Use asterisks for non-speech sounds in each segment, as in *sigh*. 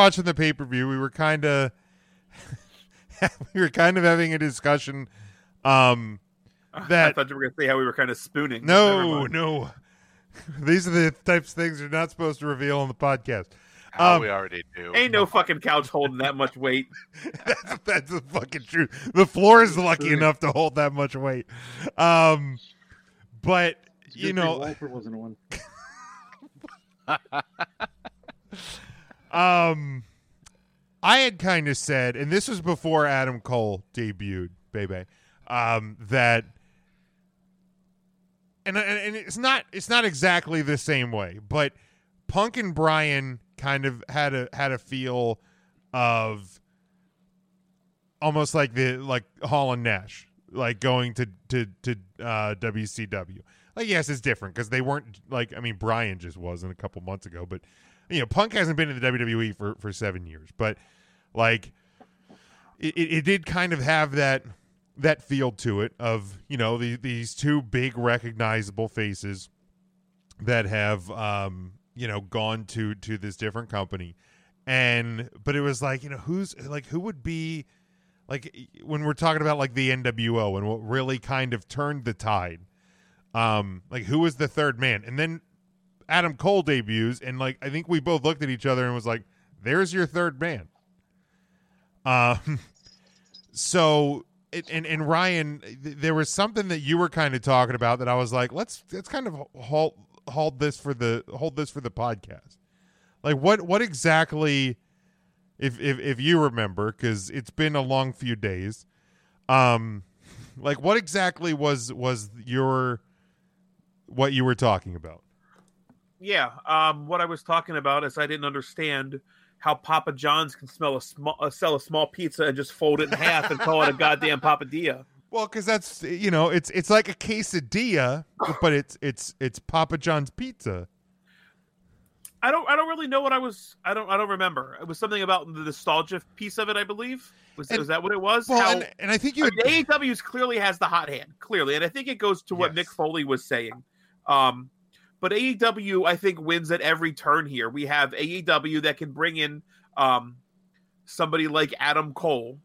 watching the pay per view, we were kind of *laughs* we were kind of having a discussion. Um, I that thought you were going to say how we were kind of spooning. No, no, *laughs* these are the types of things you're not supposed to reveal on the podcast. How Um, we already do. Ain't no fucking couch holding that much weight. *laughs* that's that's the fucking truth. The floor is lucky enough to hold that much weight. Um, but you know, thing wasn't one. Um, I had kind of said, and this was before Adam Cole debuted, baby, um, that, and, and and it's not it's not exactly the same way, but Punk and Bryan kind of had a had a feel of almost like the like Hall and Nash, like going to to to uh, WCW. Like yes, it's different because they weren't like I mean Bryan just wasn't a couple months ago, but you know Punk hasn't been in the WWE for for seven years, but like it, it did kind of have that that feel to it of you know the, these two big recognizable faces that have um you know gone to to this different company. And but it was like you know who's like who would be like when we're talking about like the NWO and what really kind of turned the tide um like who was the third man? And then Adam Cole debuts and like I think we both looked at each other and was like there's your third man. Um *laughs* so and and Ryan th- there was something that you were kind of talking about that I was like let's let's kind of hold hold this for the hold this for the podcast. Like what what exactly if if if you remember cuz it's been a long few days um *laughs* like what exactly was was your what you were talking about Yeah. Um, what I was talking about is I didn't understand how Papa John's can smell a small, uh, sell a small pizza and just fold it in half and call it a goddamn papadilla. well cuz that's you know it's it's like a quesadilla but it's it's it's Papa John's pizza I don't. I don't really know what I was. I don't. I don't remember. It was something about the nostalgia piece of it. I believe was, And- was that what it was? well How- and, and I think you had, AEW's clearly has the hot hand, clearly, and I think it goes to what Yes. Mick Foley was saying. Um, but AEW, I think, wins at every turn here. We have AEW that can bring in um, somebody like Adam Cole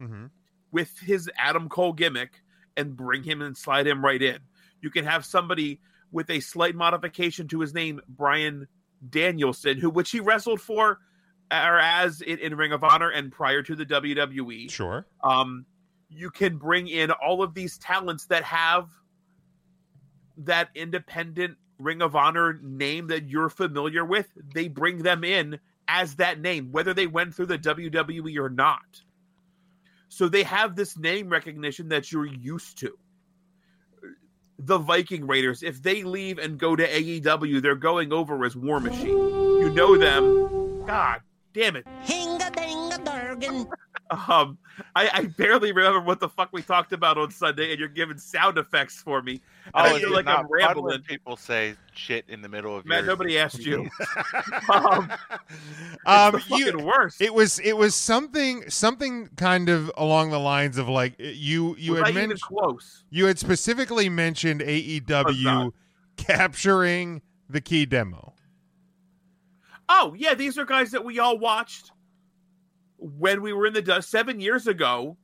Mhm. with his Adam Cole gimmick and bring him and slide him right in. You can have somebody with a slight modification to his name, Bryan Danielson, who which he wrestled for or as in, in Ring of Honor and prior to the WWE sure um, you can bring in all of these talents that have that independent Ring of Honor name that you're familiar with. They bring them in as that name, whether they went through the WWE or not. So they have this name recognition that you're used to. The Viking Raiders, if they leave and go to AEW, they're going over as War Machine. You know them. God damn it. Um, I, I barely remember what the fuck we talked about on Sunday, and you're giving sound effects for me. And Oh, I is feel like not I'm rambling. people say shit in the middle of Matt, your nobody asked you. *laughs* *laughs* um, um the you fucking worst. it was it was something something kind of along the lines of like you you Was had mentioned close? you had specifically mentioned AEW capturing the key demo. Oh yeah, these are guys that we all watched when we were in the dust seven years ago.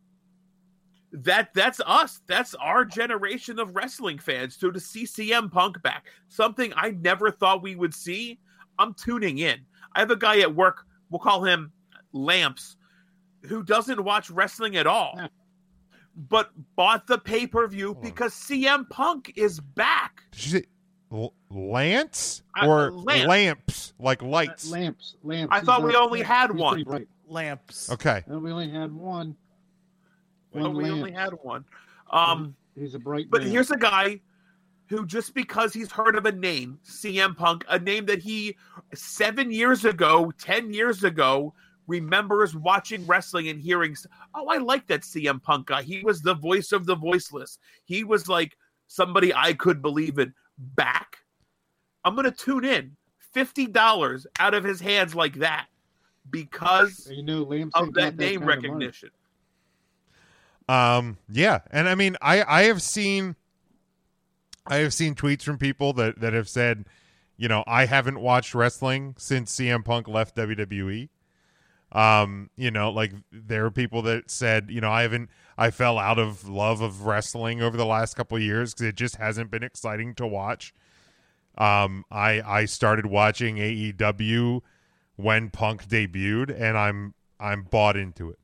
That that's us. That's our generation of wrestling fans. So to see CM Punk back, something I never thought we would see, I'm tuning in. I have a guy at work. We'll call him Lamps, who doesn't watch wrestling at all, Yeah. but bought the pay per view because CM Punk is back. Did you say L- Lance Uh, or lamp. lamps like lights? Lamps, lamps. I He's thought we not- only had he's one. pretty. Lamps. Okay. No, we only had one. Well, One we lamp. only had one. Um, He's a bright. But man. here's a guy who just because he's heard of a name, CM Punk, a name that he seven years ago, ten years ago, remembers watching wrestling and hearing, oh, I like that CM Punk guy. He was the voice of the voiceless. He was like somebody I could believe in. Back. I'm gonna tune in. Fifty dollars out of his hands like that because you know, Lamps of ain't got that name kind of money. recognition. Um yeah, and I mean I I have seen I have seen tweets from people that that have said, you know, I haven't watched wrestling since CM Punk left WWE. Um, you know, like there are people that said, you know, I haven't, I fell out of love of wrestling over the last couple of years because it just hasn't been exciting to watch. Um, I I started watching AEW when Punk debuted, and I'm I'm bought into it.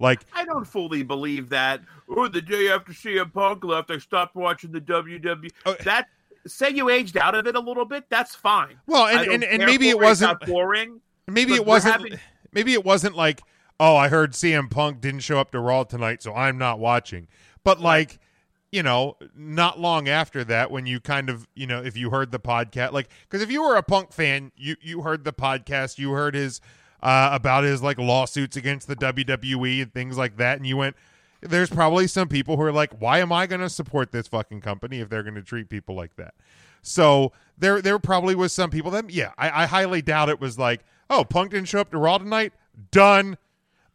Like I don't fully believe that. Or the day after CM Punk left, I stopped watching the WWE. Oh. That say you aged out of it a little bit. That's fine. Well, and and, and maybe it wasn't boring. maybe it wasn't having- maybe it wasn't like oh I heard CM Punk didn't show up to Raw tonight, so I'm not watching. But like you know, not long after that, when you kind of you know if you heard the podcast, like because if you were a Punk fan, you you heard the podcast, you heard his uh, about his like lawsuits against the WWE and things like that, and you went. There's probably some people who are like, "Why am I going to support this fucking company if they're going to treat people like that?" So there, there probably was some people that, yeah, I, I highly doubt it was like, "Oh, Punk didn't show up to Raw tonight, done."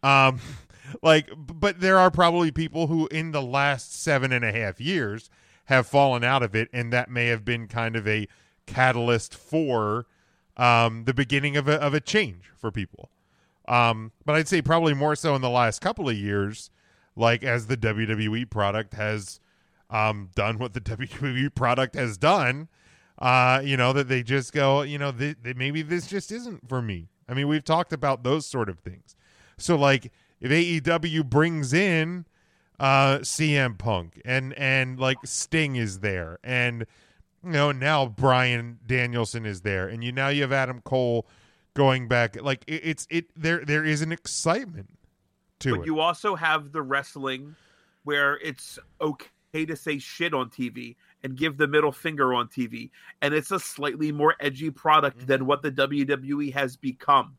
Um, *laughs* like, but there are probably people who, in the last seven and a half years, have fallen out of it, and that may have been kind of a catalyst for um, the beginning of a of a change for people. Um, but I'd say probably more so in the last couple of years, like as the WWE product has um, done what the *laughs* WWE product has done. Uh, you know that they just go, you know, th- th- maybe this just isn't for me. I mean, we've talked about those sort of things. So like, if AEW brings in uh, CM Punk and and like Sting is there, and you know now Bryan Danielson is there, and you now you have Adam Cole going back. Like it, it's it there there is an excitement to it. But it. you also have the wrestling where it's okay to say shit on TV and give the middle finger on TV. And it's a slightly more edgy product than Mm-hmm. what the WWE has become.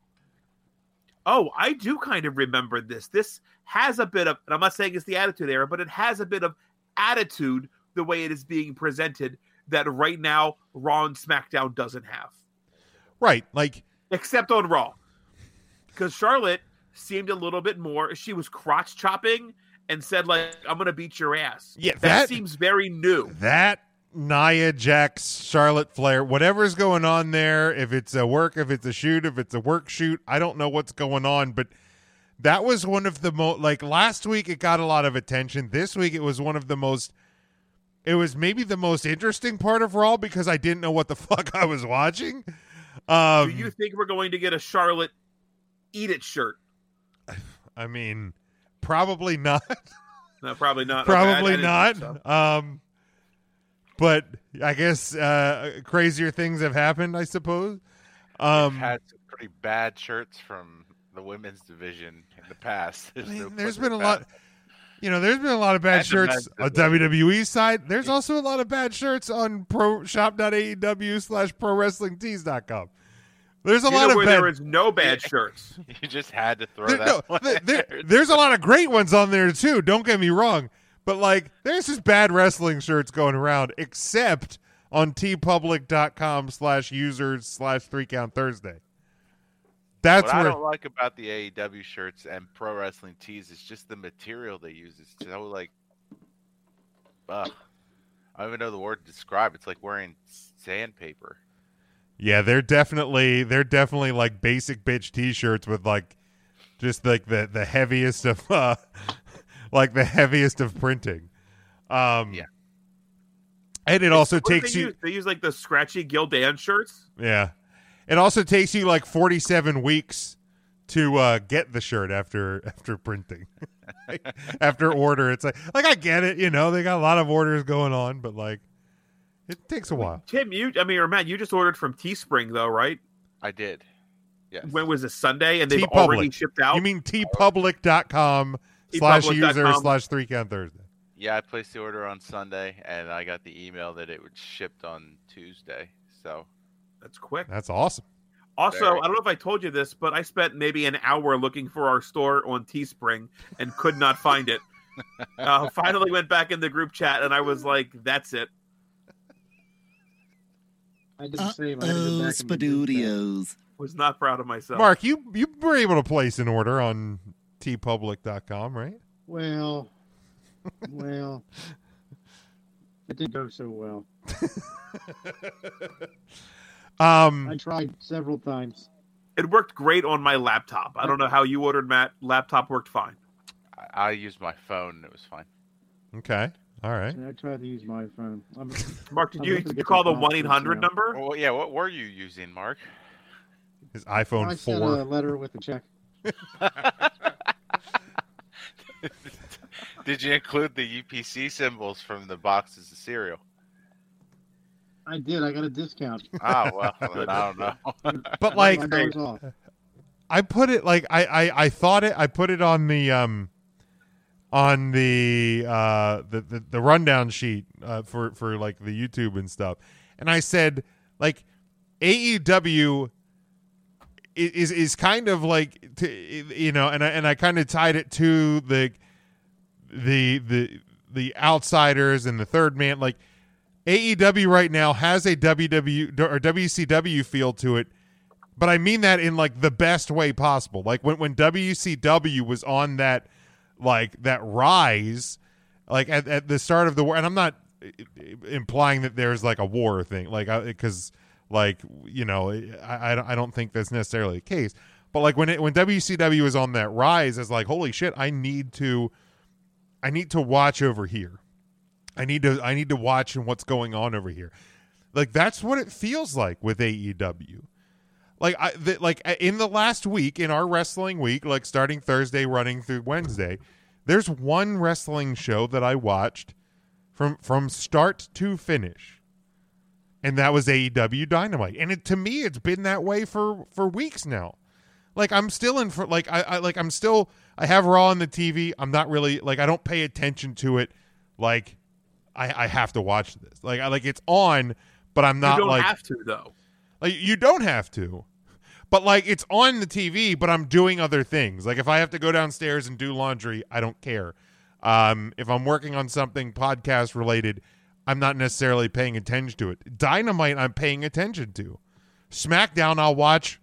Oh, I do kind of remember this. This has a bit of, and I'm not saying it's the attitude era, but it has a bit of attitude the way it is being presented that right now Raw and SmackDown doesn't have, right, like except on Raw. Because Charlotte seemed a little bit more, she was crotch chopping and said, like, I'm going to beat your ass. Yeah, that, that- seems very new. that Nia Jax, Charlotte Flair, whatever's going on there, if it's a work, if it's a shoot, if it's a work shoot, I don't know what's going on, but that was one of the most like last week it got a lot of attention. This week it was one of the most it was maybe the most interesting part of Raw because I didn't know what the *laughs* fuck I was watching. Um Do you think we're going to get a Charlotte Eat It shirt? I mean probably not. *laughs* No, probably not. Okay, I- I probably didn't so. Um, but I guess uh, crazier things have happened. I suppose. We've Um, had some pretty bad shirts from the women's division in the past. *laughs* I There's mean, no there's putting been a it lot. You know, there's been a lot of bad And shirts on. WWE side. There's also a lot of bad shirts on pro shop.aew slash pro wrestling tees.com. There's a You lot know of where bad. there is no *laughs* bad shirts. You just had to throw there- that. no, *laughs* one there- there- there. there's a lot of great ones on there too. Don't get me wrong, but like, there's just bad wrestling shirts going around, except on teepublic.com slash users slash three count Thursday. That's what I don't like about the AEW shirts and pro wrestling tees is just the material they use. It's so like, ugh. I don't even know the word to describe. It's like wearing sandpaper. Yeah, they're definitely they're definitely like basic bitch t-shirts with like just like the the heaviest of *laughs* uh like the heaviest of printing. Um Yeah. And it also What takes they you use? They use like the scratchy Gildan shirts. yeah. It also takes you like 47 weeks to uh get the shirt after after printing. *laughs* after order. It's like like I get it, you know, they got a lot of orders going on, but like it takes a while. Tim, you, I mean, or Matt, you just ordered from Teespring though, right? I did. Yes. When was it Sunday? And they've TeePublic. already shipped out. You mean teepublic.com slash user slash three count Thursday. Yeah, I placed the order on Sunday, and I got the email that it would shipped on Tuesday. So That's quick. That's awesome. Also, Very. I don't know if I told you this, but I spent maybe an hour looking for our store on Teespring and could not find it. *laughs* uh, finally went back in the group chat and I was like, "That's it." I did the same. I had to go back and. Spadudios. Was not proud of myself. Mark, you you were able to place an order on teepublic.com, right? Well, well, it didn't go so well. *laughs* Um I tried several times. It worked great on my laptop. I don't know how you ordered, Matt. Laptop worked fine. I, I used my phone and it was fine. Okay. All right. I tried to use my phone. I'm, *laughs* Mark, did I'm you, did you call the one eight hundred number? Well, yeah. What were you using, Mark? His iPhone I sent four. a letter with a check. *laughs* Did you include the UPC symbols from the boxes of cereal? I did. I got a discount. Oh well, I don't know. *laughs* But like I put it like I, I I thought it I put it on the um on the uh the the, the rundown sheet uh, for for like the YouTube and stuff. And I said like AEW is is kind of like to, you know and I and I kind of tied it to the the the the outsiders and the third man like AEW right now has a WW or WCW feel to it but I mean that in like the best way possible. Like when when WCW was on that like that rise, like at, at the start of the war, and I'm not i- implying that there's like a war thing, like because like you know I, I don't- think that's necessarily the case. But like when it when WCW is on that rise, it's like holy shit, I need to I need to watch over here. I need to I need to watch and what's going on over here. Like that's what it feels like with AEW like I like in the last week in our wrestling week, like starting Thursday running through Wednesday, there's one wrestling show that I watched from from start to finish. And that was AEW Dynamite. And it to me it's been that way for for weeks now. Like I'm still in for like I, I like I'm still I have Raw on the TV. I'm not really like I don't pay attention to it like I I have to watch this. Like I like it's on but I'm not you don't like have to though. Like you don't have to. But like it's on the TV, but I'm doing other things. Like if I have to go downstairs and do laundry, I don't care. Um, if I'm working on something podcast related, I'm not necessarily paying attention to it. Dynamite, I'm paying attention to. SmackDown, I'll watch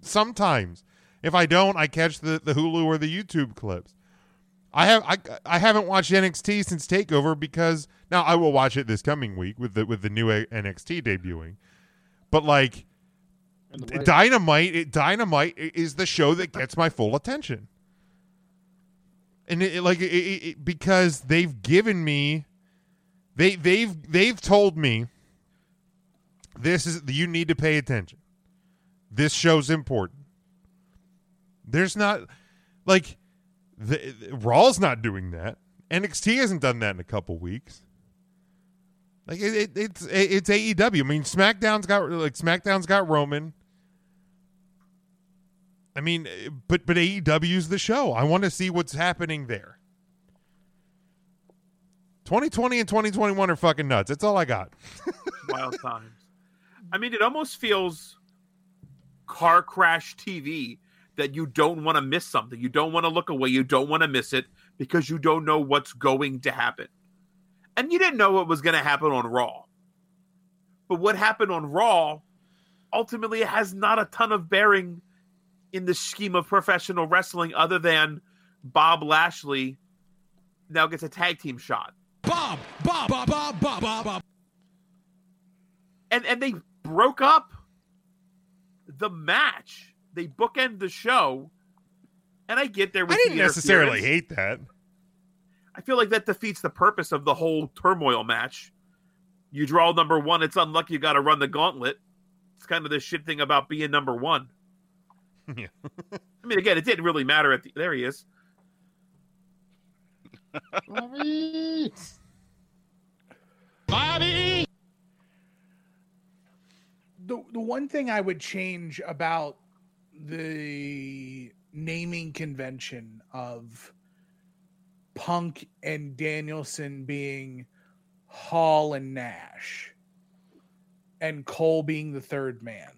sometimes. If I don't, I catch the, the Hulu or the YouTube clips. I have I I haven't watched NXT since Takeover because now I will watch it this coming week with the with the new NXT debuting. But like the. Dynamite, it, Dynamite is the show that gets my full attention, and it, it- like because they've given me, they they've they've told me, this is you need to pay attention. This show's important. There's not like the, Raw's not doing that. NXT hasn't done that in a couple weeks. Like it, it, it's it, it's AEW. I mean, SmackDown's got like SmackDown's got Roman. I mean, but but AEW's the show. I want to see what's happening there. 2020 and 2021 are fucking nuts. That's all I got. *laughs* Wild times. I mean, it almost feels car crash TV that you don't want to miss something. You don't want to look away. You don't want to miss it because you don't know what's going to happen. And you didn't know what was going to happen on Raw. But what happened on Raw ultimately has not a ton of bearing in the scheme of professional wrestling other than Bob Lashley now gets a tag team shot. Bob, Bob, Bob, Bob, Bob, Bob, Bob. and and they broke up the match. They bookend the show, and I get there. I didn't the necessarily hate that. I feel like that defeats the purpose of the whole turmoil match. You draw number one. It's unlucky you got to run the gauntlet. It's kind of the shit thing about being number one. *laughs* Yeah. I mean, again, it didn't really matter. At the, there he is. Bobby! *laughs* Bobby. the the one thing I would change about the naming convention of Punk and Danielson being Hall and Nash and Cole being the third man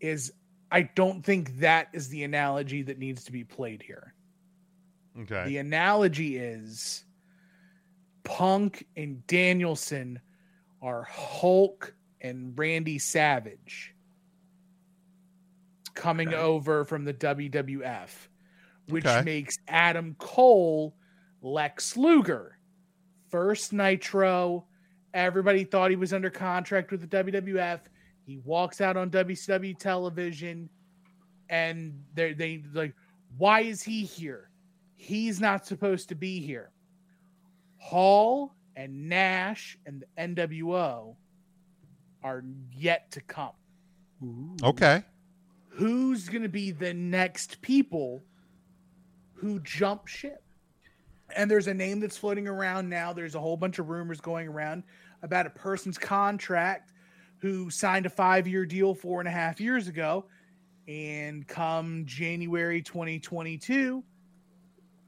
is I don't think that is the analogy that needs to be played here. Okay. The analogy is Punk and Danielson are Hulk and Randy Savage coming Okay. over from the WWF, which Okay. makes Adam Cole Lex Luger. First Nitro, everybody thought he was under contract with the WWF. He walks out on WCW television. and they they like, why is he here? He's not supposed to be here. Hall and Nash and the NWO are yet to come. Okay. Who's going to be the next people who jump ship? And there's a name that's floating around now. There's a whole bunch of rumors going around about a person's contract who signed a five year deal four and a half years ago. And come January 2022,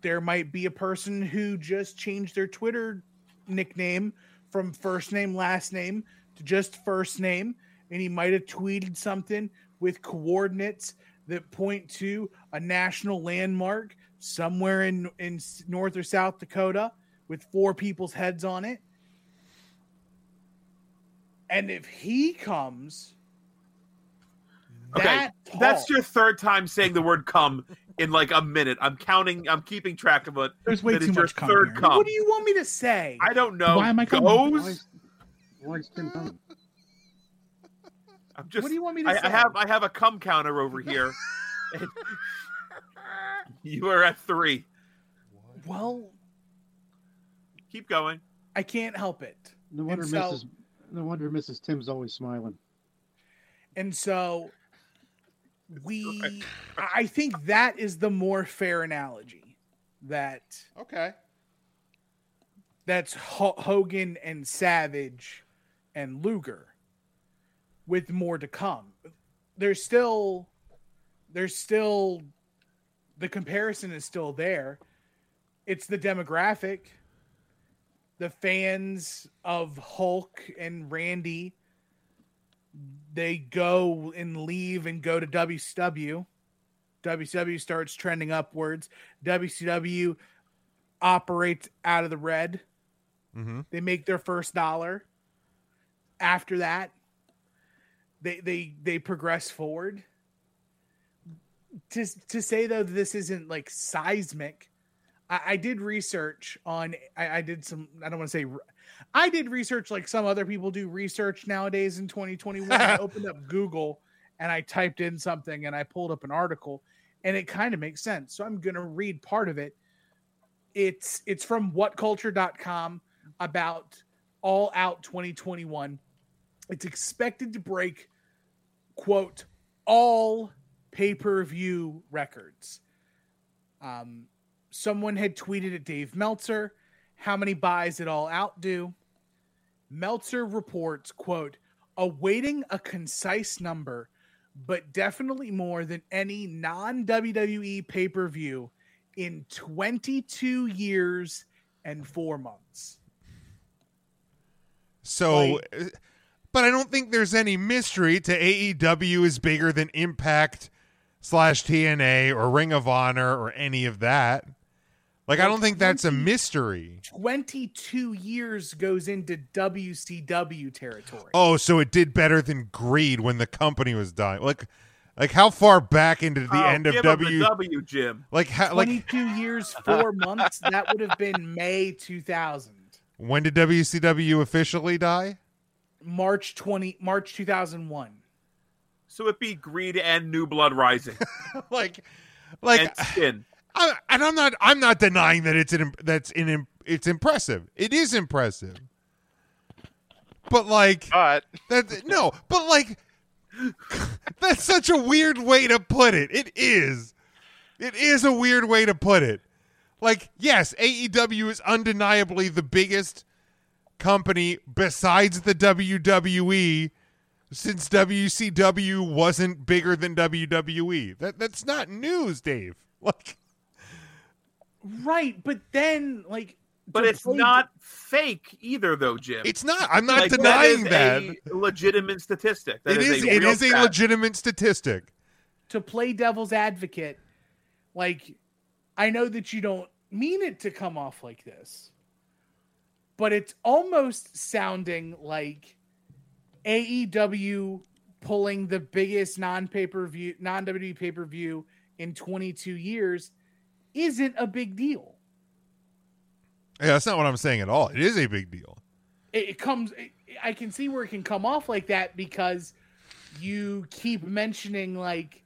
there might be a person who just changed their Twitter nickname from first name, last name to just first name. And he might have tweeted something with coordinates that point to a national landmark somewhere in, in North or South Dakota with four people's heads on it. And if he comes, Okay, that That's your third time saying the word "come" in like a minute. I'm counting. I'm keeping track of it. There's way that too is much cum third here. cum. What do you want me to say? I don't know. Why am I coming? Why Goes. is, why is Tim? I'm just. what do you want me to I, say? I have. I have a cum counter over here. *laughs* *laughs* and *laughs* you are at three. well, Keep going. I can't help it. No wonder so- Mrs. No wonder Mrs. Tim's always smiling. And so we I think that is the more fair analogy that Okay. that's Ho- Hogan and Savage and Luger with more to come. There's still there's still the comparison is still there. It's the demographic. The fans of Hulk and Randy they go and leave and go to WCW. WCW starts trending upwards. WCW operates out of the red. Mm-hmm. They make their first dollar. After that, they they they progress forward. To to say though this isn't like seismic, I, I did research on. I, I did some. I don't want to say. I did research like some other people do research nowadays in 2021. I *laughs* opened up Google and I typed in something and I pulled up an article, and it kind of makes sense. So I'm gonna read part of it. It's it's from whatculture.com about all out 2021 it's expected to break quote all pay-per-view records. Um someone had tweeted at dave meltzer how many buys it all out do? Meltzer reports quote awaiting a concise number but definitely more than any non-wwe pay-per-view in 22 years and four months. So, Like- uh, but I don't think there's any mystery to AEW is bigger than Impact slash TNA or Ring of Honor or any of that. Like, I don't think that's a mystery. 22 years goes into WCW territory. Oh, so it did better than Greed when the company was dying. Like, like how far back into the Oh, end of give W? the W, Jim. Like, how, like 22 years, four months. That would have been May 2000, when did WCW officially die? March 20, March 2001. So it be Greed and New Blood Rising *laughs* like, like and Spin. I, and I'm not I'm not denying that it's an that's in it's impressive. It is impressive. But like But that no, but like *laughs* that's such a weird way to put it. It is. It is a weird way to put it. Like yes, AEW is undeniably the biggest company besides the WWE since WCW wasn't bigger than WWE. That that's not news, Dave. *laughs* Like Right, but then like But it's play- not fake either, though, Jim. It's not. I'm not Like, denying that. that. is a legitimate statistic. That It is. a It real a legitimate statistic. to play devil's advocate. Like I know that you don't mean it to come off like this. But it's almost sounding like AEW pulling the biggest non-pay-per-view non-WWE pay-per-view in 22 years isn't a big deal. Yeah, that's not what I'm saying at all. It is a big deal. it, it comes it, i can see where it can come off like that because you keep mentioning like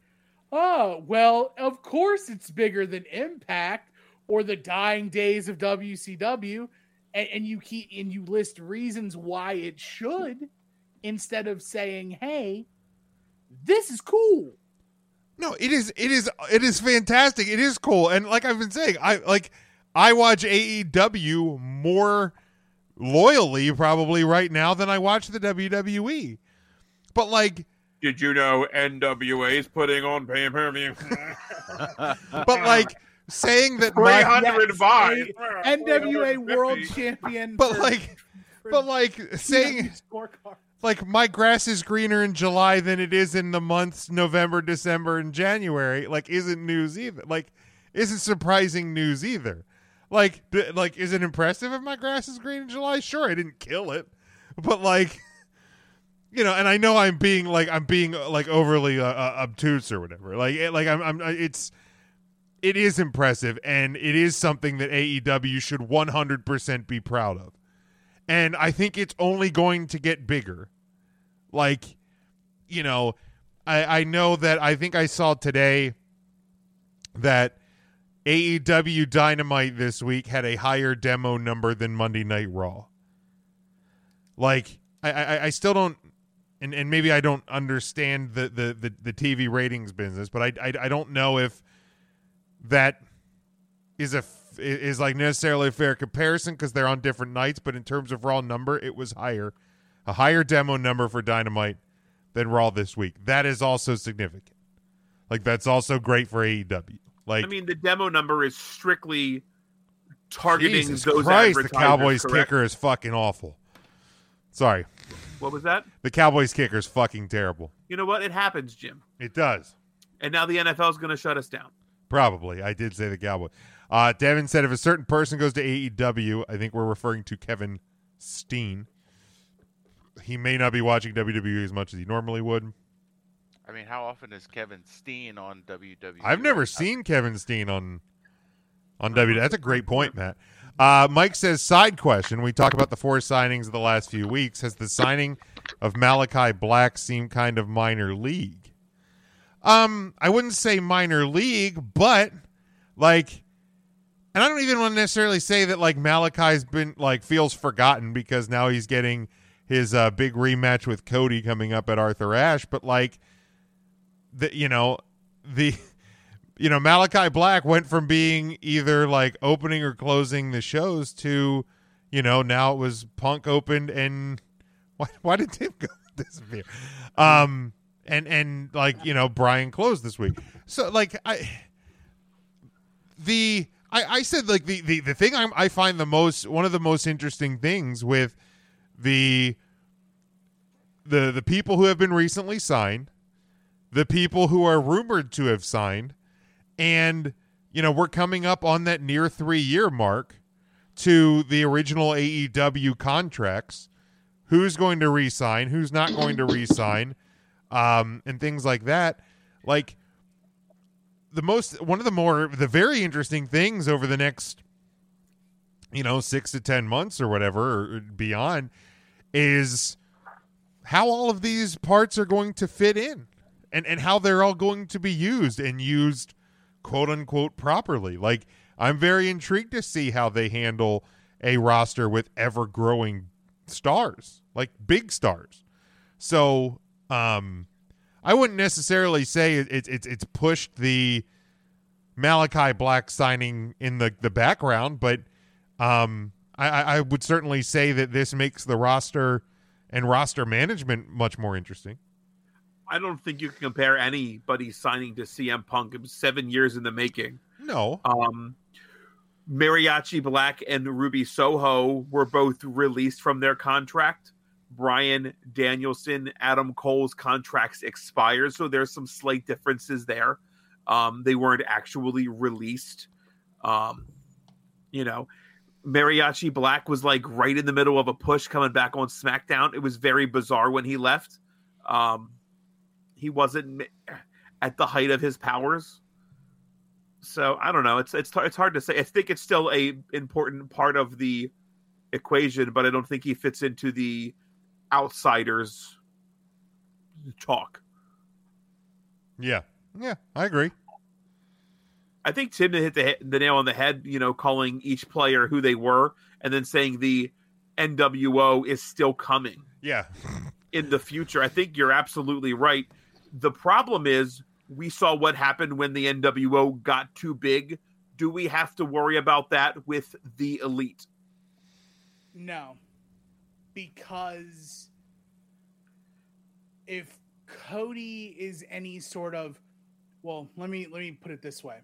oh, well, of course it's bigger than Impact or the dying days of WCW. And, and you keep and you list reasons why it should instead of saying, hey, this is cool. No, it is it is it is fantastic. It is cool. And like I've been saying, I like I watch AEW more loyally probably right now than I watch the WWE. But like Did you know NWA is putting on pay per view? *laughs* *laughs* but like saying that my 305. NWA World Champion. but for- like for but like saying scorecard. Like my grass is greener in July than it is in the months November, December, and January. Like, isn't news either? Like, isn't surprising news either? Like, d- like, is it impressive if my grass is green in July? Sure, I didn't kill it, but like, *laughs* you know, and I know I'm being like I'm being uh, like overly uh, uh, obtuse or whatever. Like, it, like I'm, I'm, it's. It is impressive, and it is something that AEW should 100% be proud of. And I think it's only going to get bigger. Like you know i i know that i think i saw today that aew dynamite this week had a higher demo number than monday night raw. Like i i, I still don't and, and maybe i don't understand the, the the the tv ratings business but i i, I don't know if that is a is like necessarily a fair comparison because they're on different nights but in terms of raw number it was higher a higher demo number for Dynamite than Raw this week. That is also significant. Like that's also great for AEW. Like I mean, the demo number is strictly targeting Jesus those Christ, the Cowboys correct? kicker is fucking awful. Sorry, What was that? the Cowboys kicker is fucking terrible. You know what? It happens, Jim. It does. And now the NFL is going to shut us down. Probably. I did say the Cowboys. Uh, Devin said if a certain person goes to AEW, I think we're referring to Kevin Steen. He may not be watching WWE as much as he normally would. I mean, how often is Kevin Steen on WWE? I've never seen Kevin Steen on on W. That's a great point, Matt. Uh, Mike says, side question. We talk about the four signings of the last few weeks. Has the signing of Malakai Black seemed kind of minor league? Um, I wouldn't say minor league, but like, and I don't even want to necessarily say that like Malakai's been like feels forgotten because now he's getting his uh, big rematch with Cody coming up at Arthur Ashe. But like, the you know the *laughs* you know Malakai Black went from being either like opening or closing the shows to you know now it was Punk opened and *laughs* why why did Tim go *laughs* disappear? Um and and like you know Bryan closed this week. So like I the I, I said like the the, the thing I'm, I find the most one of the most interesting things with the the the people who have been recently signed, the people who are rumored to have signed, and you know we're coming up on that near three year mark to the original AEW contracts. Who's going to re-sign? Who's not going to re-sign? Um, and things like that. Like the most one of the more the very interesting things over the next you know six to ten months or whatever or beyond is how all of these parts are going to fit in and and how they're all going to be used and used quote unquote properly. Like i'm very intrigued to see how they handle a roster with ever growing stars like big stars. So um I wouldn't necessarily say it, it, it's it's pushed the Malakai Black signing in the, the background, but um, I, I I would certainly say that this makes the roster and roster management much more interesting. I don't think you can compare anybody signing to CM Punk. It was seven years in the making. No, Um, Mariachi Black and Ruby Soho were both released from their contract. Bryan Danielson, Adam Cole's contracts expired, so there's some slight differences there. Um, they weren't actually released. Um, you know, Mariachi Black was like right in the middle of a push coming back on SmackDown. It was very bizarre when he left. Um, he wasn't at the height of his powers. So I don't know. It's it's it's hard to say. I think it's still a important part of the equation, but I don't think he fits into the outsiders talk. yeah, Yeah, I agree. I think Tim hit the, the nail on the head, you know, calling each player who they were and then saying the NWO is still coming Yeah. in the future. I think you're absolutely right. The problem is we saw what happened when the NWO got too big. Do we have to worry about that with the elite? No. Because if Cody is any sort of well, let me let me put it this way.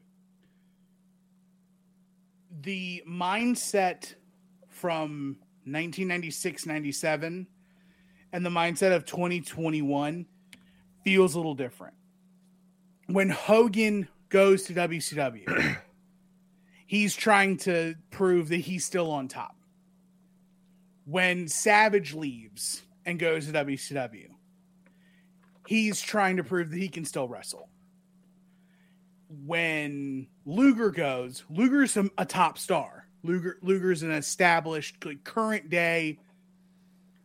The mindset from 1996-97 and the mindset of 2021 feels a little different. When Hogan goes to WCW, *clears throat* he's trying to prove that he's still on top when Savage leaves and goes to WCW, he's trying to prove that he can still wrestle. When Luger goes, Luger's a, a top star. Luger Luger's an established like, current day.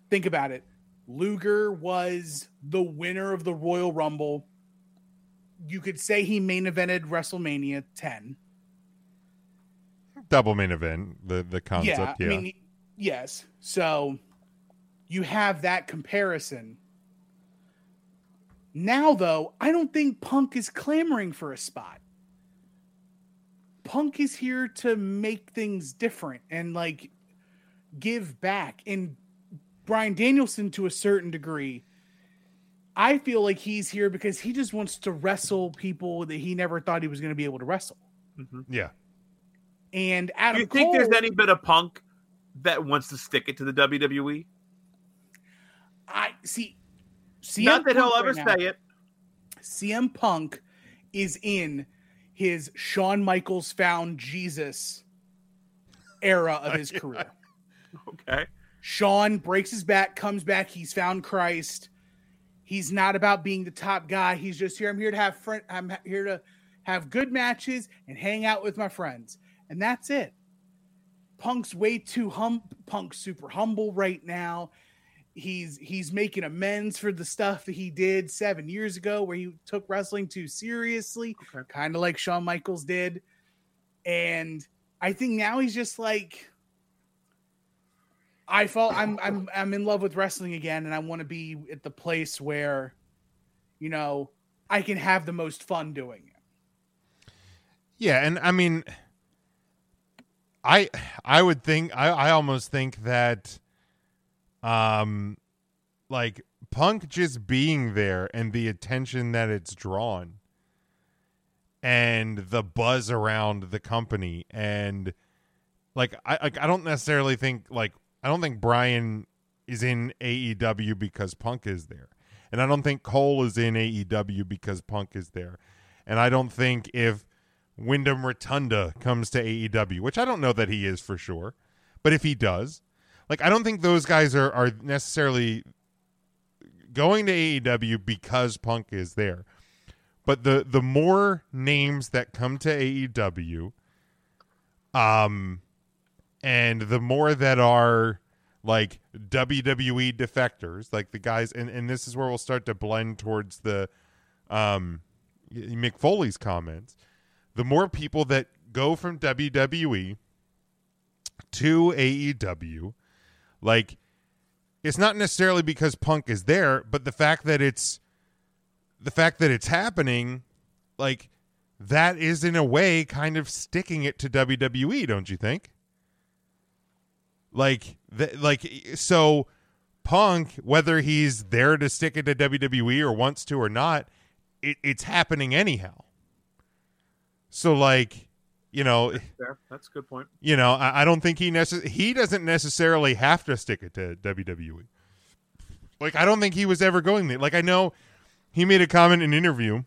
Think about it. Luger was the winner of the Royal Rumble. You could say he main evented WrestleMania 10. Double main event, the the concept. Yeah. I mean, yes. So you have that comparison. Now, though, I don't think Punk is clamoring for a spot. Punk is here to make things different and like give back. And Bryan Danielson, to a certain degree, I feel like he's here because he just wants to wrestle people that he never thought he was going to be able to wrestle. Mm-hmm. yeah. And Do Adam you think there's any bit of punk that wants to stick it to the? WWE? I see. CM Not that he'll ever right say it. CM Punk is in his Shawn Michaels found Jesus era of his *laughs* career. Okay. Shawn breaks his back, comes back, he's found Christ. He's not about being the top guy. He's just here. I'm here to have friend. I'm here to have good matches and hang out with my friends, and that's it. Punk's way too hum. Punk's super humble right now. He's he's making amends for the stuff that he did seven years ago, where he took wrestling too seriously, Okay. kind of like Shawn Michaels did. And I think now he's just like, I fall. I'm I'm I'm in love with wrestling again, and I want to be at the place where, you know, I can have the most fun doing it. Yeah, and I mean, I I would think I I almost think that, um, like Punk just being there and the attention that it's drawn, and the buzz around the company, and like I like I don't necessarily think like I don't think Bryan is in AEW because Punk is there, and I don't think Cole is in AEW because Punk is there, and I don't think if Wyndham Rotunda comes to AEW, which I don't know that he is for sure, but if he does, like I don't think those guys are are necessarily going to AEW because Punk is there. But the the more names that come to AEW, um, and the more that are like WWE defectors, like the guys, and and this is where we'll start to blend towards the um Mick Foley's comments. The more people that go from WWE to AEW, like it's not necessarily because Punk is there, but the fact that it's the fact that it's happening, like that is in a way kind of sticking it to WWE, don't you think? Like the, like so Punk, whether he's there to stick it to WWE or wants to or not, it, it's happening anyhow. So like, you know, Fair. That's a good point. you know, I, I don't think he necess- he doesn't necessarily have to stick it to WWE. Like, I don't think he was ever going there. Like, I know he made a comment in an interview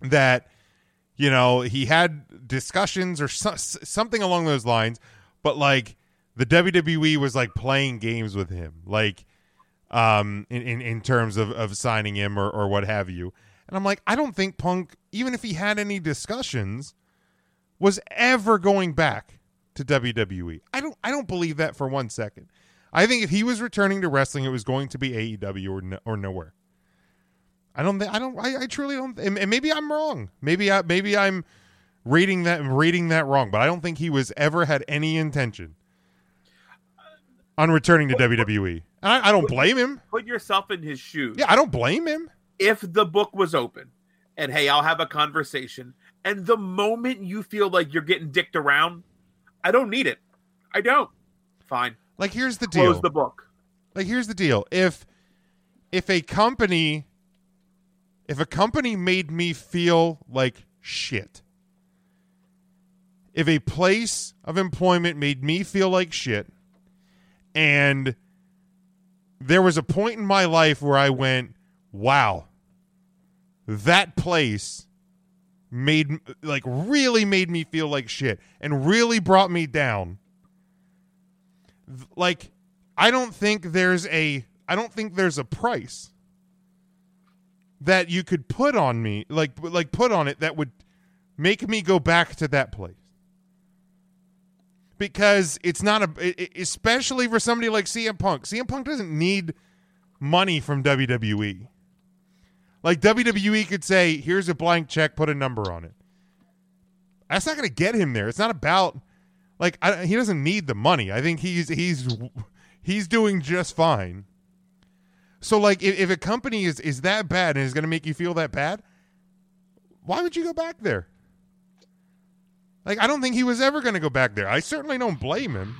that you know he had discussions or so- something along those lines, but like the WWE was like playing games with him, like um in in, in terms of of signing him or or what have you. And I'm like, I don't think Punk, even if he had any discussions, was ever going back to WWE. I don't I don't believe that for one second. I think if he was returning to wrestling, it was going to be AEW or no, or nowhere. I don't. thi- I don't. I, I truly don't. And, and maybe I'm wrong. Maybe I. Maybe I'm reading that reading that wrong. But I don't think he was ever had any intention on returning to WWE. And I, I don't blame him. Put yourself in his shoes. Yeah, I don't blame him. If the book was open and hey, I'll have a conversation, and the moment you feel like you're getting dicked around, I don't need it. I don't. Fine. Like here's the deal. Close the book. like here's the deal. If if a company if a company made me feel like shit. If a place of employment made me feel like shit and there was a point in my life where I went, "Wow. That place made like really made me feel like shit and really brought me down." Like I don't think there's a I don't think there's a price that you could put on me like like put on it that would make me go back to that place. Because it's not a especially for somebody like CM Punk. CM Punk doesn't need money from WWE. Like WWE could say, "Here's a blank check, put a number on it." That's not going to get him there. It's not about like I, he doesn't need the money. I think he's he's he's doing just fine. So like if, if a company is is that bad and is going to make you feel that bad, why would you go back there? Like I don't think he was ever going to go back there. I certainly don't blame him.